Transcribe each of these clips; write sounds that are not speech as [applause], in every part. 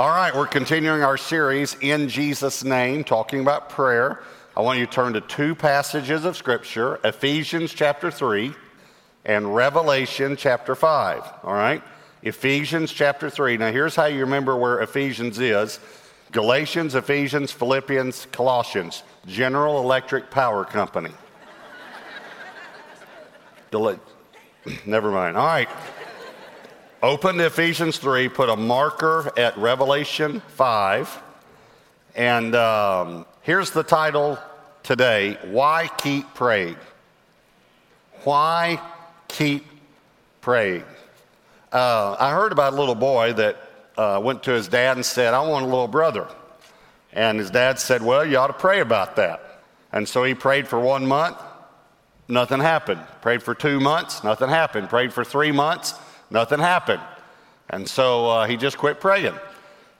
All right, we're continuing our series in Jesus' name, talking about prayer. I want you to turn to two passages of Scripture Ephesians chapter 3 and Revelation chapter 5. All right? Ephesians chapter 3. Now, here's how you remember where Ephesians is Galatians, Ephesians, Philippians, Colossians, General Electric Power Company. [clears throat] Never mind. All right. Open to Ephesians 3, put a marker at Revelation 5. And um, here's the title today Why Keep Praying? Why Keep Praying? Uh, I heard about a little boy that uh, went to his dad and said, I want a little brother. And his dad said, Well, you ought to pray about that. And so he prayed for one month, nothing happened. Prayed for two months, nothing happened. Prayed for three months, Nothing happened. And so uh, he just quit praying.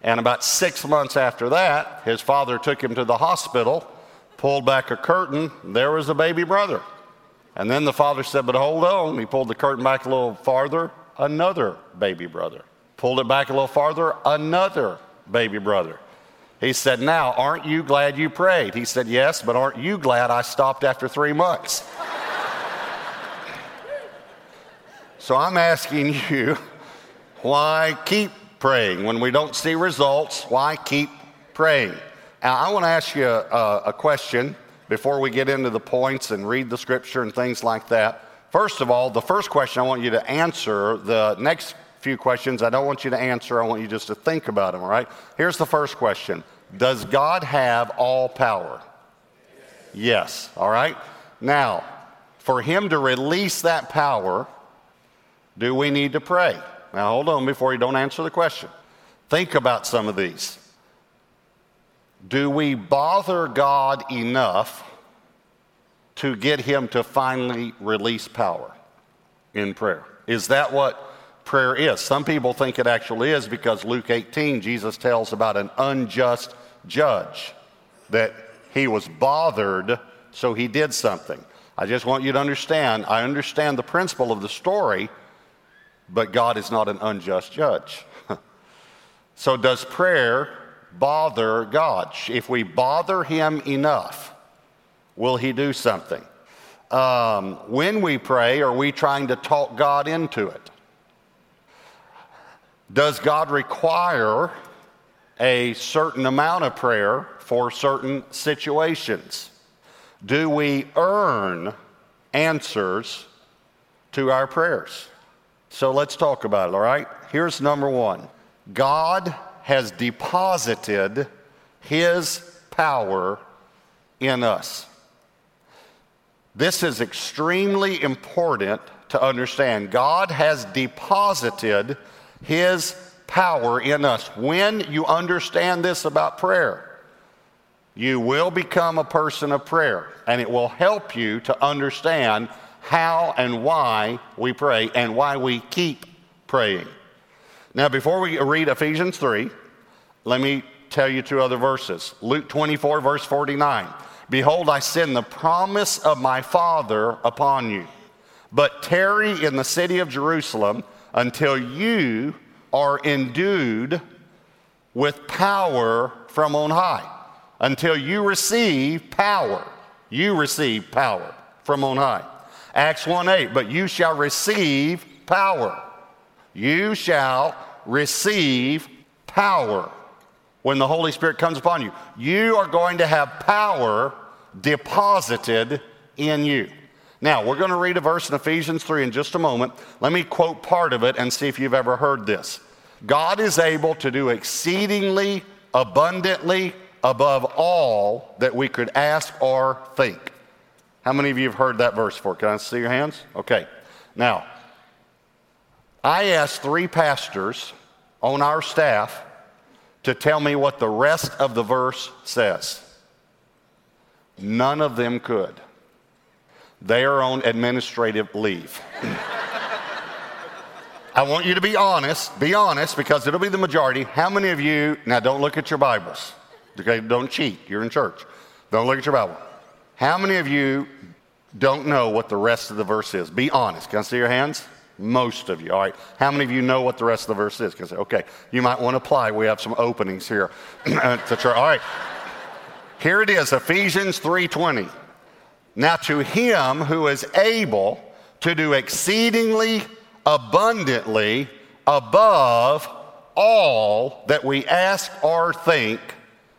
And about six months after that, his father took him to the hospital, pulled back a curtain, there was a baby brother. And then the father said, But hold on. He pulled the curtain back a little farther, another baby brother. Pulled it back a little farther, another baby brother. He said, Now, aren't you glad you prayed? He said, Yes, but aren't you glad I stopped after three months? So I'm asking [laughs] you, why keep praying? When we don't see results, why keep praying? Now, I want to ask you a, a question before we get into the points and read the scripture and things like that. First of all, the first question I want you to answer, the next few questions I don't want you to answer, I want you just to think about them, all right? Here's the first question Does God have all power? Yes, all right? Now, for Him to release that power, do we need to pray? Now, hold on before you don't answer the question. Think about some of these. Do we bother God enough to get Him to finally release power in prayer? Is that what prayer is? Some people think it actually is because Luke 18, Jesus tells about an unjust judge, that he was bothered, so he did something. I just want you to understand, I understand the principle of the story but God is not an unjust judge. [laughs] so, does prayer bother God? If we bother Him enough, will He do something? Um, when we pray, are we trying to talk God into it? Does God require a certain amount of prayer for certain situations? Do we earn answers to our prayers? So let's talk about it, all right? Here's number one God has deposited his power in us. This is extremely important to understand. God has deposited his power in us. When you understand this about prayer, you will become a person of prayer, and it will help you to understand how and why we pray and why we keep praying. Now, before we read Ephesians 3, let me tell you two other verses. Luke 24, verse 49. Behold, I send the promise of my Father upon you, but tarry in the city of Jerusalem until you are endued with power from on high. Until you receive power. You receive power from on high. Acts 1 8, but you shall receive power. You shall receive power when the Holy Spirit comes upon you. You are going to have power deposited in you. Now, we're going to read a verse in Ephesians 3 in just a moment. Let me quote part of it and see if you've ever heard this. God is able to do exceedingly abundantly above all that we could ask or think. How many of you have heard that verse before? Can I see your hands? Okay. Now, I asked three pastors on our staff to tell me what the rest of the verse says. None of them could. They are on administrative leave. [laughs] I want you to be honest, be honest, because it'll be the majority. How many of you, now don't look at your Bibles, okay? Don't cheat. You're in church. Don't look at your Bible. How many of you don't know what the rest of the verse is? Be honest. Can I see your hands? Most of you. All right. How many of you know what the rest of the verse is? Because okay, you might want to apply. We have some openings here [clears throat] uh, try. All right. Here it is, Ephesians 3:20. Now to him who is able to do exceedingly abundantly above all that we ask or think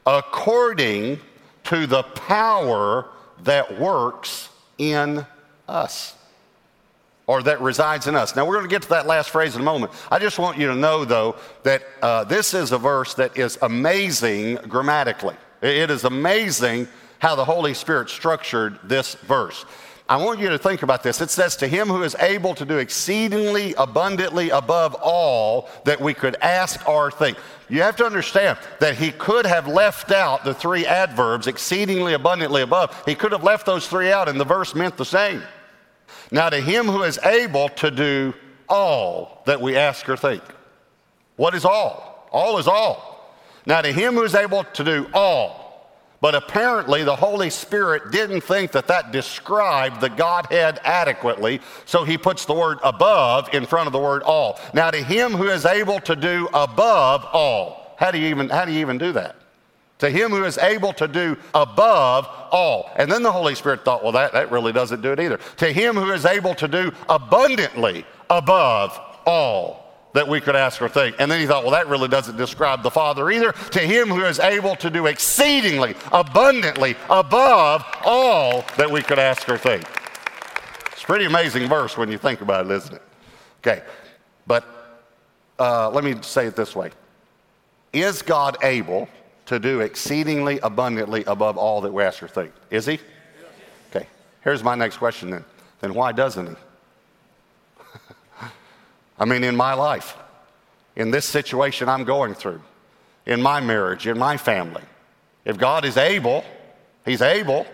according to the power that works in us or that resides in us. Now, we're going to get to that last phrase in a moment. I just want you to know, though, that uh, this is a verse that is amazing grammatically. It is amazing how the Holy Spirit structured this verse. I want you to think about this. It says, To him who is able to do exceedingly abundantly above all that we could ask or think. You have to understand that he could have left out the three adverbs, exceedingly abundantly above. He could have left those three out, and the verse meant the same. Now, to him who is able to do all that we ask or think. What is all? All is all. Now, to him who is able to do all, but apparently, the Holy Spirit didn't think that that described the Godhead adequately, so he puts the word above in front of the word all. Now, to him who is able to do above all, how do you even, how do you even do that? To him who is able to do above all. And then the Holy Spirit thought, well, that, that really doesn't do it either. To him who is able to do abundantly above all that we could ask or think. And then he thought, well, that really doesn't describe the Father either. To him who is able to do exceedingly, abundantly, above all that we could ask or think. It's a pretty amazing verse when you think about it, isn't it? Okay, but uh, let me say it this way Is God able to do exceedingly abundantly above all that we ask or think? Is he? Okay, here's my next question then. Then why doesn't he? I mean, in my life, in this situation I'm going through, in my marriage, in my family. If God is able, He's able,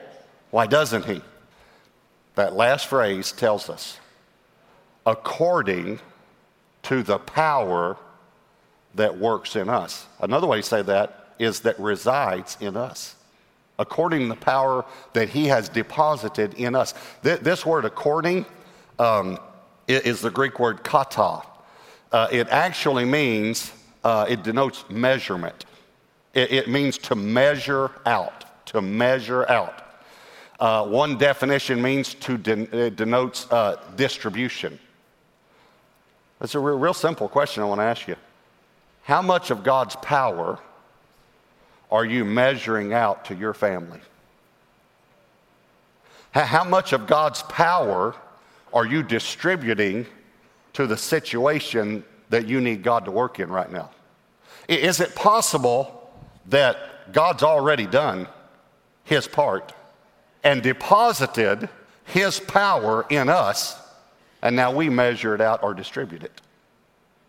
why doesn't He? That last phrase tells us according to the power that works in us. Another way to say that is that resides in us. According to the power that He has deposited in us. This word according um, is the Greek word kata. Uh, it actually means, uh, it denotes measurement. It, it, means to measure out, to measure out. Uh, one definition means to de- denotes uh, distribution. That's a real simple question I want to ask you. How much of God's power are you measuring out to your family? How much of God's power are you distributing to the situation that you need God to work in right now? Is it possible that God's already done his part and deposited his power in us, and now we measure it out or distribute it?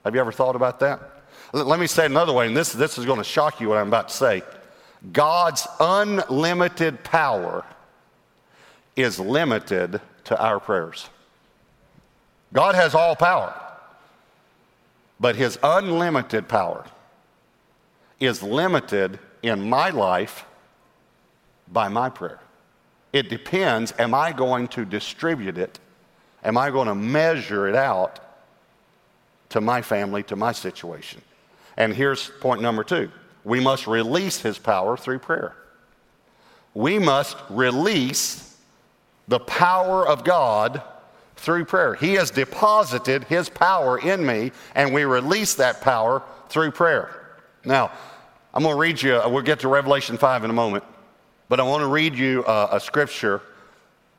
Have you ever thought about that? Let me say it another way, and this, this is going to shock you what I'm about to say. God's unlimited power is limited to our prayers. God has all power, but his unlimited power is limited in my life by my prayer. It depends am I going to distribute it? Am I going to measure it out to my family, to my situation? And here's point number two we must release his power through prayer. We must release the power of God through prayer. He has deposited His power in me, and we release that power through prayer. Now, I'm going to read you, we'll get to Revelation 5 in a moment, but I want to read you a, a scripture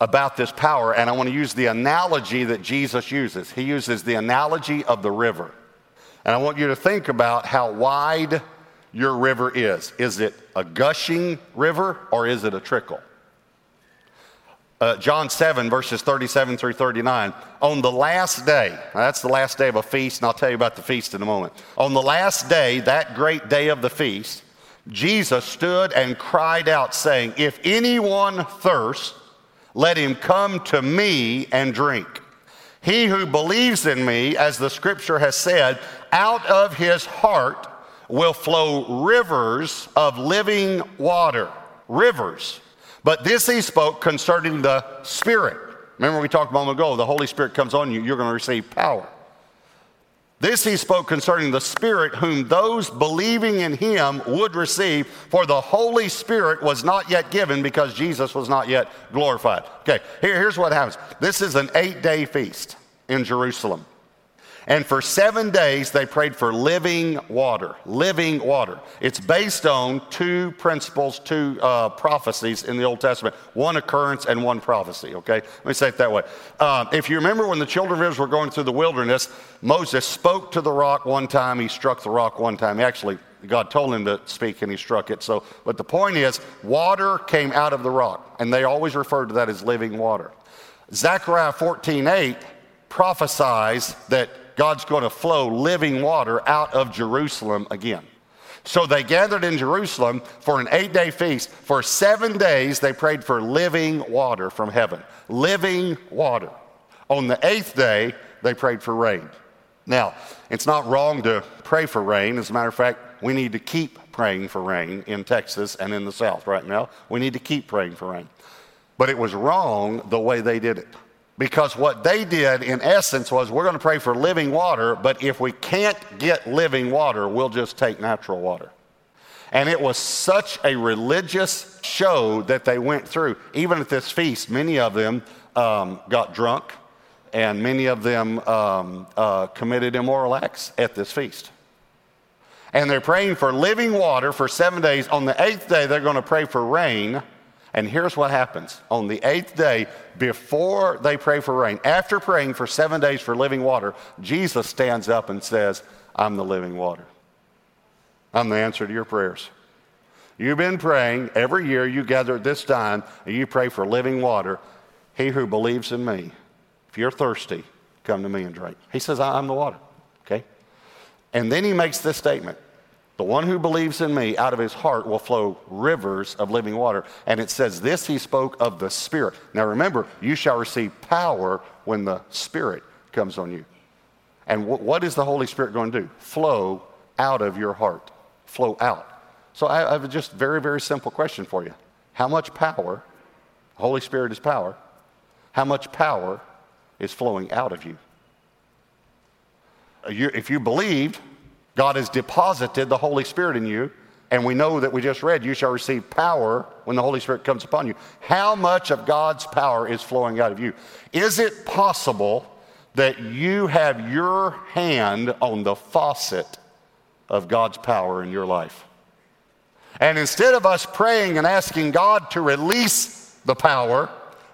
about this power, and I want to use the analogy that Jesus uses. He uses the analogy of the river. And I want you to think about how wide your river is. Is it a gushing river or is it a trickle? Uh, John 7, verses 37 through 39. On the last day, that's the last day of a feast, and I'll tell you about the feast in a moment. On the last day, that great day of the feast, Jesus stood and cried out, saying, If anyone thirsts, let him come to me and drink. He who believes in me, as the scripture has said, out of his heart will flow rivers of living water. Rivers. But this he spoke concerning the Spirit, Remember, we talked a moment ago, the Holy Spirit comes on you, you're going to receive power. This he spoke concerning the Spirit, whom those believing in him would receive, for the Holy Spirit was not yet given because Jesus was not yet glorified. Okay, here, here's what happens this is an eight day feast in Jerusalem. And for seven days, they prayed for living water. Living water. It's based on two principles, two uh, prophecies in the Old Testament one occurrence and one prophecy, okay? Let me say it that way. Um, if you remember when the children of Israel were going through the wilderness, Moses spoke to the rock one time, he struck the rock one time. Actually, God told him to speak and he struck it. So, but the point is, water came out of the rock, and they always refer to that as living water. Zechariah 14 8 prophesies that God's going to flow living water out of Jerusalem again. So they gathered in Jerusalem for an eight day feast. For seven days, they prayed for living water from heaven. Living water. On the eighth day, they prayed for rain. Now, it's not wrong to pray for rain. As a matter of fact, we need to keep praying for rain in Texas and in the South right now. We need to keep praying for rain. But it was wrong the way they did it. Because what they did, in essence, was we're going to pray for living water, but if we can't get living water, we'll just take natural water. And it was such a religious show that they went through. Even at this feast, many of them um, got drunk, and many of them um, uh, committed immoral acts at this feast. And they're praying for living water for seven days. On the eighth day, they're going to pray for rain. And here's what happens on the eighth day, before they pray for rain, after praying for seven days for living water, Jesus stands up and says, I'm the living water. I'm the answer to your prayers. You've been praying every year, you gather at this time, and you pray for living water. He who believes in me, if you're thirsty, come to me and drink. He says, I'm the water. Okay? And then he makes this statement the one who believes in me, out of his heart will flow rivers of living water. And it says, This he spoke of the Spirit. Now remember, you shall receive power when the Spirit comes on you. And w- what is the Holy Spirit going to do? Flow out of your heart. Flow out. So I, I have a just very, very simple question for you. How much power, Holy Spirit is power, how much power is flowing out of you? Uh, you if you believed, God has deposited the Holy Spirit in you. And we know that we just read, you shall receive power when the Holy Spirit comes upon you. How much of God's power is flowing out of you? Is it possible that you have your hand on the faucet of God's power in your life? And instead of us praying and asking God to release the power,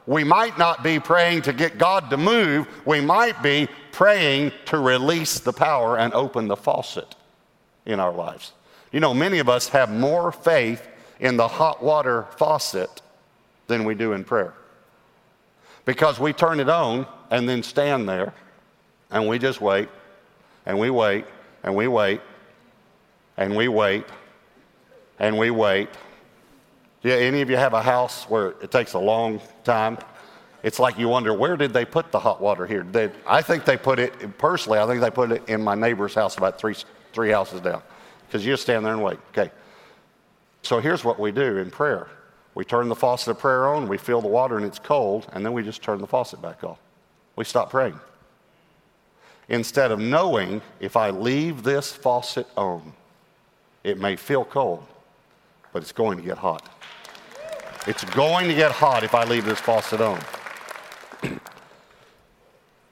we might not be praying to get God to move. We might be praying to release the power and open the faucet in our lives. You know, many of us have more faith in the hot water faucet than we do in prayer. Because we turn it on and then stand there and we just wait and we wait and we wait and we wait and we wait yeah, any of you have a house where it takes a long time? It's like you wonder where did they put the hot water here? They, I think they put it personally. I think they put it in my neighbor's house about three three houses down, because you just stand there and wait. Okay. So here's what we do in prayer: we turn the faucet of prayer on, we fill the water and it's cold, and then we just turn the faucet back off. We stop praying. Instead of knowing if I leave this faucet on, it may feel cold, but it's going to get hot. It's going to get hot if I leave this faucet on.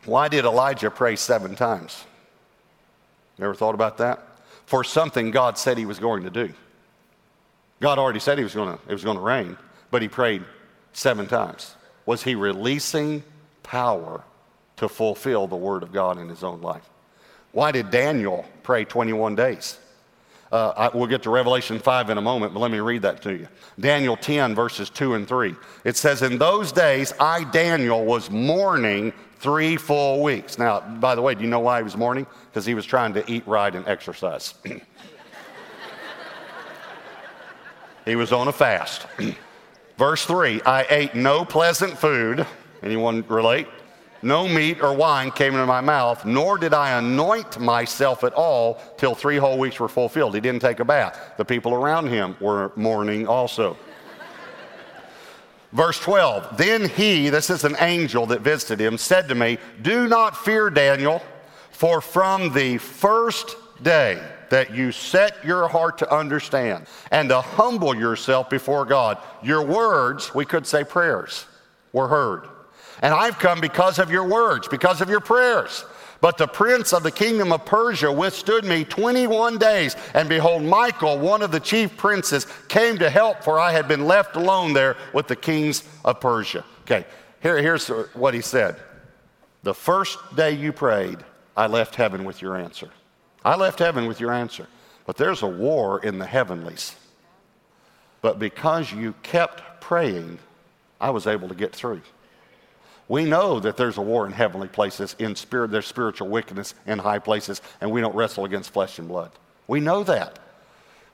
Why did Elijah pray seven times? Never thought about that? For something God said he was going to do. God already said he was going to, it was going to rain, but he prayed seven times. Was he releasing power to fulfill the word of God in his own life? Why did Daniel pray 21 days? Uh, I, we'll get to Revelation 5 in a moment, but let me read that to you. Daniel 10, verses 2 and 3. It says, In those days, I, Daniel, was mourning three full weeks. Now, by the way, do you know why he was mourning? Because he was trying to eat right and exercise. [clears throat] he was on a fast. [clears throat] Verse 3 I ate no pleasant food. Anyone relate? No meat or wine came into my mouth, nor did I anoint myself at all till three whole weeks were fulfilled. He didn't take a bath. The people around him were mourning also. Verse 12 Then he, this is an angel that visited him, said to me, Do not fear, Daniel, for from the first day that you set your heart to understand and to humble yourself before God, your words, we could say prayers, were heard. And I've come because of your words, because of your prayers. But the prince of the kingdom of Persia withstood me 21 days. And behold, Michael, one of the chief princes, came to help, for I had been left alone there with the kings of Persia. Okay, here, here's what he said The first day you prayed, I left heaven with your answer. I left heaven with your answer. But there's a war in the heavenlies. But because you kept praying, I was able to get through. We know that there's a war in heavenly places, in spirit, there's spiritual wickedness in high places, and we don't wrestle against flesh and blood. We know that.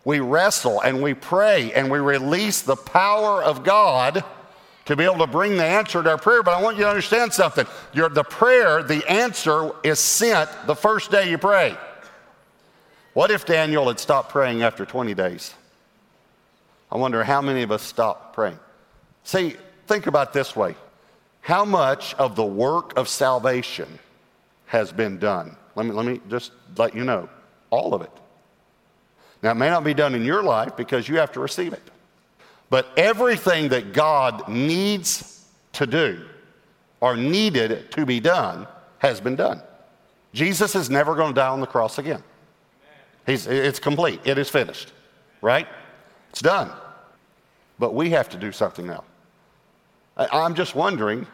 We wrestle and we pray and we release the power of God to be able to bring the answer to our prayer. But I want you to understand something. The prayer, the answer is sent the first day you pray. What if Daniel had stopped praying after 20 days? I wonder how many of us stop praying. See, think about this way how much of the work of salvation has been done? Let me, let me just let you know all of it. Now, it may not be done in your life because you have to receive it. But everything that God needs to do or needed to be done has been done. Jesus is never going to die on the cross again. He's, it's complete, it is finished, right? It's done. But we have to do something now. I'm just wondering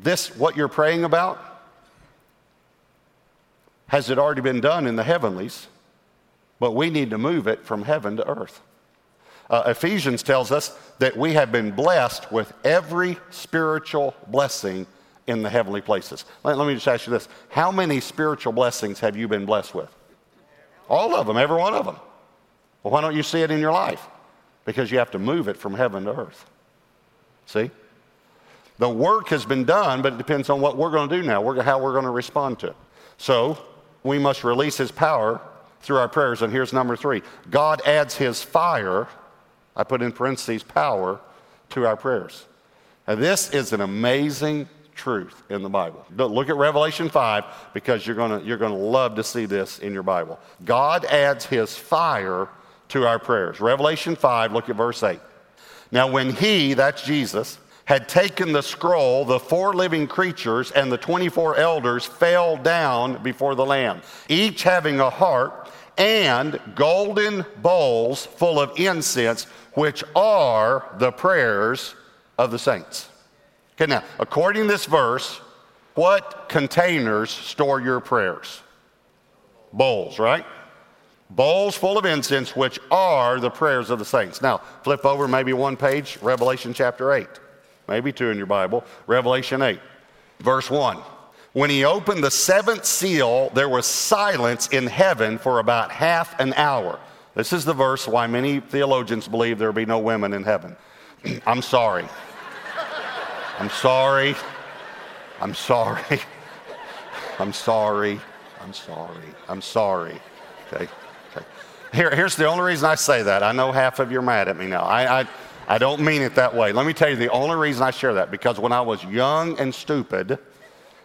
this, what you're praying about, has it already been done in the heavenlies? But we need to move it from heaven to earth. Uh, Ephesians tells us that we have been blessed with every spiritual blessing in the heavenly places. Let, let, me just ask you this How many spiritual blessings have you been blessed with? All of them, every one of them. Well, why don't you see it in your life? Because you have to move it from heaven to earth. See? The work has been done, but it depends on what we're going to do now, how we're going to respond to it. So we must release His power through our prayers. And here's number three God adds His fire, I put in parentheses, power, to our prayers. Now, this is an amazing truth in the Bible. Look at Revelation 5 because you're going you're gonna love to see this in your Bible. God adds His fire to our prayers. Revelation 5, look at verse 8. Now, when He, that's Jesus, had taken the scroll, the four living creatures and the 24 elders fell down before the Lamb, each having a harp and golden bowls full of incense, which are the prayers of the saints. Okay, now, according to this verse, what containers store your prayers? Bowls, right? Bowls full of incense, which are the prayers of the saints. Now, flip over maybe one page, Revelation chapter 8 maybe two in your Bible, Revelation 8, verse 1. When he opened the seventh seal, there was silence in heaven for about half an hour. This is the verse why many theologians believe there will be no women in heaven. [clears throat] I'm sorry. I'm sorry. I'm sorry. [laughs] I'm sorry. I'm sorry. I'm sorry. Okay. okay. Here, here's the only reason I say that. I know half of you are mad at me now. I, I I don't mean it that way. Let me tell you the only reason I share that because when I was young and stupid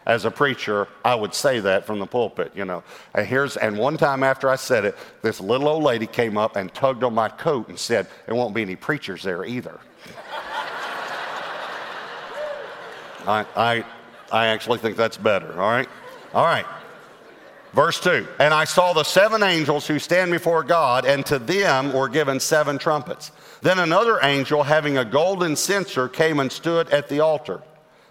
as a preacher, I would say that from the pulpit, you know. And here's and one time after I said it, this little old lady came up and tugged on my coat and said, "There won't be any preachers there either." [laughs] I, I I actually think that's better, all right? All right. Verse 2 And I saw the seven angels who stand before God, and to them were given seven trumpets. Then another angel, having a golden censer, came and stood at the altar.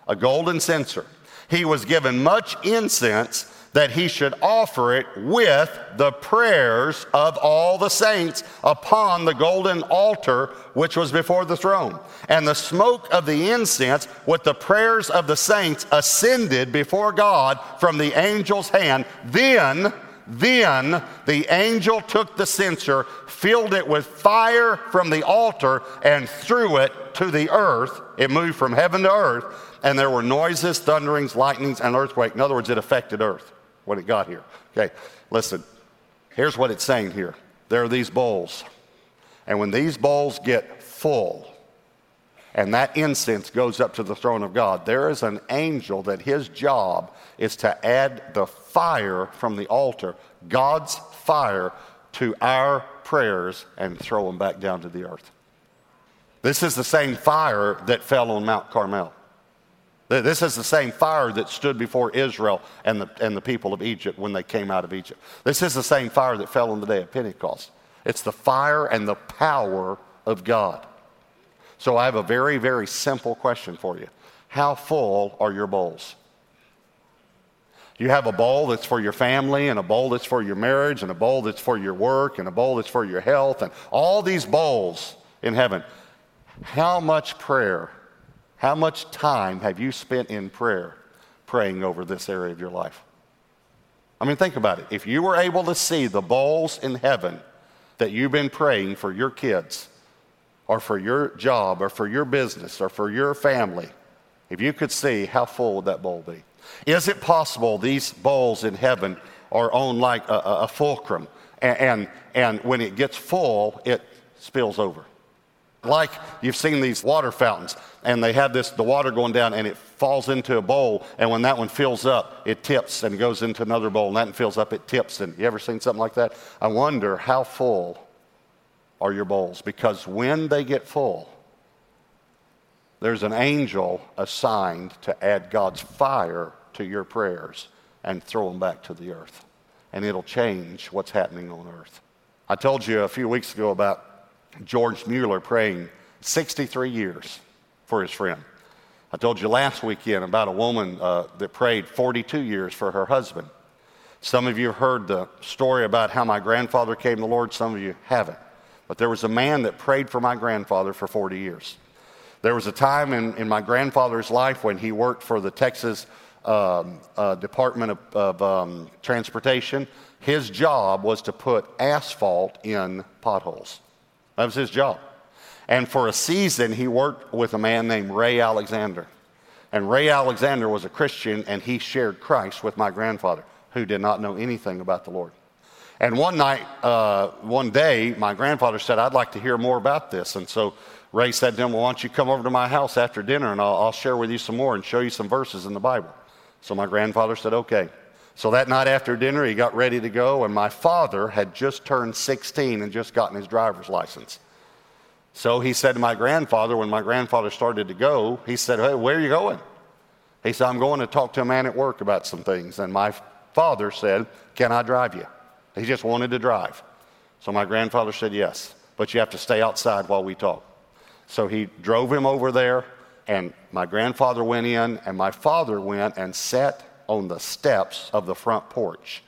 A golden censer. He was given much incense that he should offer it with the prayers of all the saints upon the golden altar which was before the throne. And the smoke of the incense with the prayers of the saints ascended before God from the angel's hand. Then, then the angel took the censer, filled it with fire from the altar, and threw it to the earth. It moved from heaven to earth, and there were noises, thunderings, lightnings, and earthquake. In other words, it affected earth when it got here. Okay, listen, here's what it's saying here there are these bowls, and when these bowls get full, and that incense goes up to the throne of God, there is an angel that his job is to add the fire from the altar, God's fire, to our prayers and throw them back down to the earth. This is the same fire that fell on Mount Carmel. This is the same fire that stood before Israel and the, and the people of Egypt when they came out of Egypt. This is the same fire that fell on the day of Pentecost. It's the fire and the power of God. So I have a very, very simple question for you How full are your bowls? You have a bowl that's for your family, and a bowl that's for your marriage, and a bowl that's for your work, and a bowl that's for your health, and all these bowls in heaven. How much prayer how much time have you spent in prayer praying over this area of your life? I mean, think about it. If you were able to see the bowls in heaven that you've been praying for your kids, or for your job, or for your business, or for your family, if you could see, how full would that bowl be? Is it possible these bowls in heaven are on like a, a fulcrum, and, and, and when it gets full, it spills over? Like you've seen these water fountains, and they have this the water going down, and it falls into a bowl, and when that one fills up, it tips and goes into another bowl, and that one fills up, it tips. And you ever seen something like that? I wonder how full are your bowls, because when they get full, there's an angel assigned to add God's fire to your prayers and throw them back to the earth. And it'll change what's happening on earth. I told you a few weeks ago about George Mueller praying 63 years for his friend. I told you last weekend about a woman uh, that prayed 42 years for her husband. Some of you heard the story about how my grandfather came to the Lord, some of you haven't. But there was a man that prayed for my grandfather for 40 years. There was a time in, in my grandfather's life when he worked for the Texas um, uh, Department of, of um, Transportation. His job was to put asphalt in potholes. That was his job. And for a season, he worked with a man named Ray Alexander. And Ray Alexander was a Christian, and he shared Christ with my grandfather, who did not know anything about the Lord. And one night, uh, one day, my grandfather said, I'd like to hear more about this. And so Ray said to him, Well, why don't you come over to my house after dinner and I'll, I'll share with you some more and show you some verses in the Bible. So my grandfather said, Okay. So that night after dinner, he got ready to go, and my father had just turned 16 and just gotten his driver's license. So he said to my grandfather, when my grandfather started to go, he said, Hey, where are you going? He said, I'm going to talk to a man at work about some things. And my father said, Can I drive you? He just wanted to drive. So my grandfather said, Yes, but you have to stay outside while we talk. So he drove him over there, and my grandfather went in, and my father went and sat on the steps of the front porch.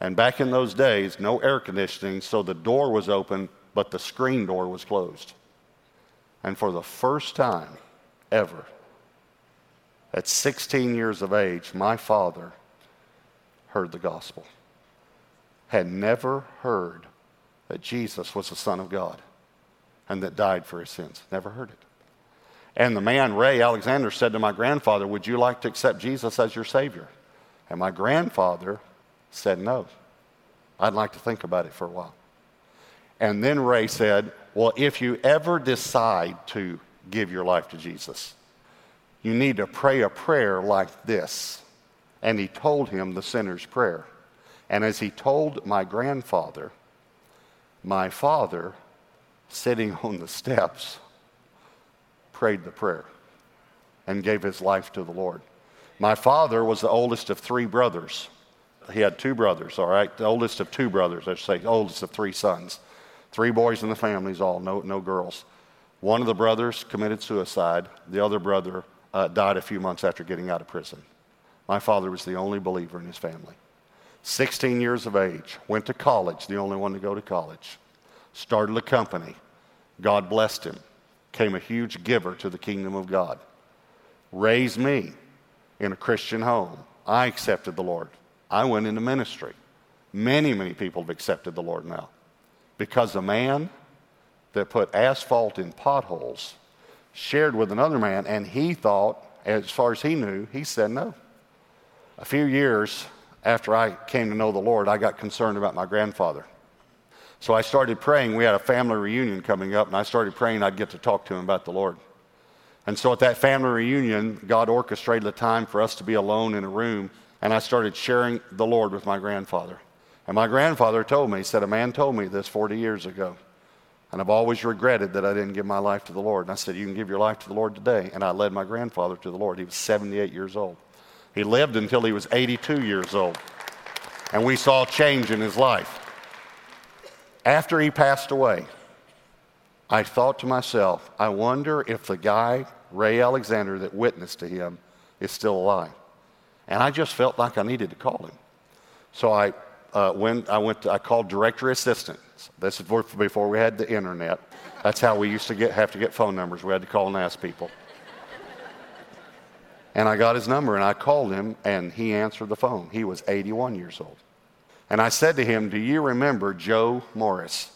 And back in those days, no air conditioning, so the door was open, but the screen door was closed. And for the first time ever, at 16 years of age, my father heard the gospel. Had never heard that Jesus was the Son of God and that died for his sins. Never heard it. And the man, Ray Alexander, said to my grandfather, Would you like to accept Jesus as your Savior? And my grandfather said, No. I'd like to think about it for a while. And then Ray said, Well, if you ever decide to give your life to Jesus, you need to pray a prayer like this. And he told him the sinner's prayer. And as he told my grandfather, my father, sitting [laughs] on the steps, prayed the prayer and gave his life to the Lord. My father was the oldest of three brothers. He had two brothers, all right? The oldest of two brothers, I should say, oldest of three sons. Three boys in the families, all, no, no girls. One of the brothers committed suicide. The other brother uh, died a few months after getting out of prison. My father was the only believer in his family. 16 years of age, went to college, the only one to go to college. Started a company. God blessed him became a huge giver to the kingdom of God. Raised me in a Christian home. I accepted the Lord. I went into ministry. Many, many people have accepted the Lord now because a man that put asphalt in potholes shared with another man, and he thought, as far as he knew, he said no. A few years after I came to know the Lord, I got concerned about my grandfather. So I started praying. We had a family reunion coming up, and I started praying I'd get to talk to him about the Lord. And so at that family reunion, God orchestrated a time for us to be alone in a room, and I started sharing the Lord with my grandfather. And my grandfather told me, he said, A man told me this 40 years ago. And I've always regretted that I didn't give my life to the Lord. And I said, You can give your life to the Lord today. And I led my grandfather to the Lord. He was 78 years old. He lived until he was 82 years old. And we saw change in his life. After he passed away, I thought to myself, I wonder if the guy, Ray Alexander, that witnessed to him is still alive. And I just felt like I needed to call him. So I, uh, when I went, to, I called directory assistant this is before we had the internet. That's how we used to get, have to get phone numbers. We had to call and ask people. And I got his number and I called him and he answered the phone. He was 81 years old. And I said to him, Do you remember Joe Morris?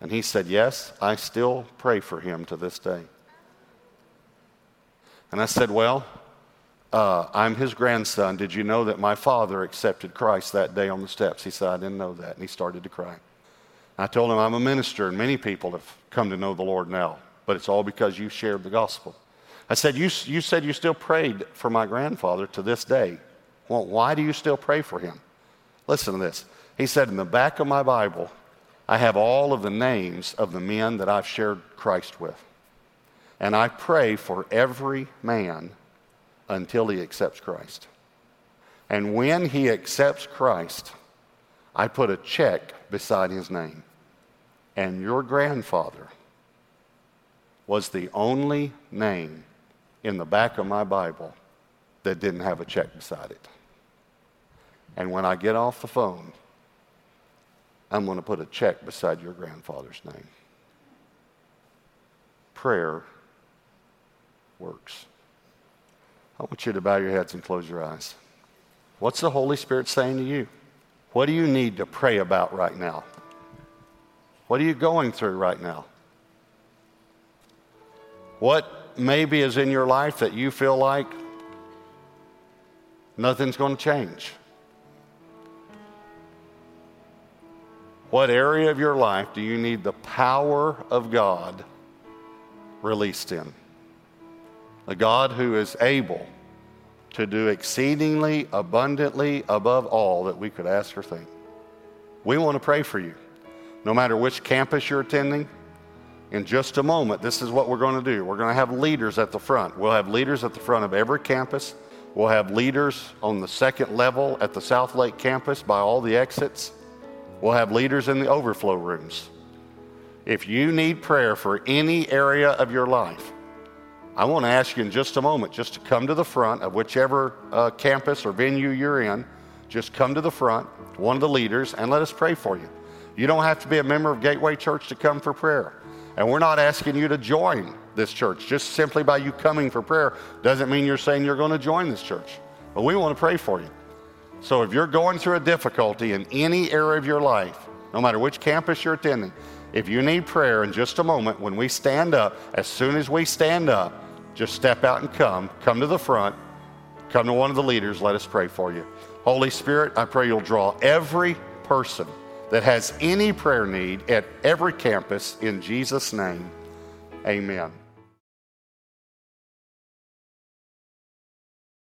And he said, Yes, I still pray for him to this day. And I said, Well, uh, I'm his grandson. Did you know that my father accepted Christ that day on the steps? He said, I didn't know that. And he started to cry. I told him I'm a minister, and many people have come to know the Lord now, but it's all because you shared the gospel. I said, You, you said you still prayed for my grandfather to this day. Well, why do you still pray for him? Listen to this. He said, In the back of my Bible, I have all of the names of the men that I've shared Christ with. And I pray for every man until he accepts Christ. And when he accepts Christ, I put a check beside his name. And your grandfather was the only name in the back of my Bible that didn't have a check beside it. And when I get off the phone, I'm going to put a check beside your grandfather's name. Prayer works. I want you to bow your heads and close your eyes. What's the Holy Spirit saying to you? What do you need to pray about right now? What are you going through right now? What maybe is in your life that you feel like nothing's going to change? What area of your life do you need the power of God released in? A God who is able to do exceedingly abundantly above all that we could ask or think. We want to pray for you. No matter which campus you're attending, in just a moment, this is what we're going to do. We're going to have leaders at the front. We'll have leaders at the front of every campus. We'll have leaders on the second level at the Southlake campus by all the exits. We'll have leaders in the overflow rooms. If you need prayer for any area of your life, I want to ask you in just a moment just to come to the front of whichever uh, campus or venue you're in. Just come to the front, one of the leaders, and let us pray for you. You don't have to be a member of Gateway Church to come for prayer. And we're not asking you to join this church. Just simply by you coming for prayer doesn't mean you're saying you're going to join this church. But we want to pray for you. So if you're going through a difficulty in any area of your life, no matter which campus you're attending, if you need prayer in just a moment, when we stand up, as soon as we stand up, just step out and come. Come to the front. Come to one of the leaders. Let us pray for you. Holy Spirit, I pray you'll draw every person that has any prayer need at every campus in Jesus' name. Amen.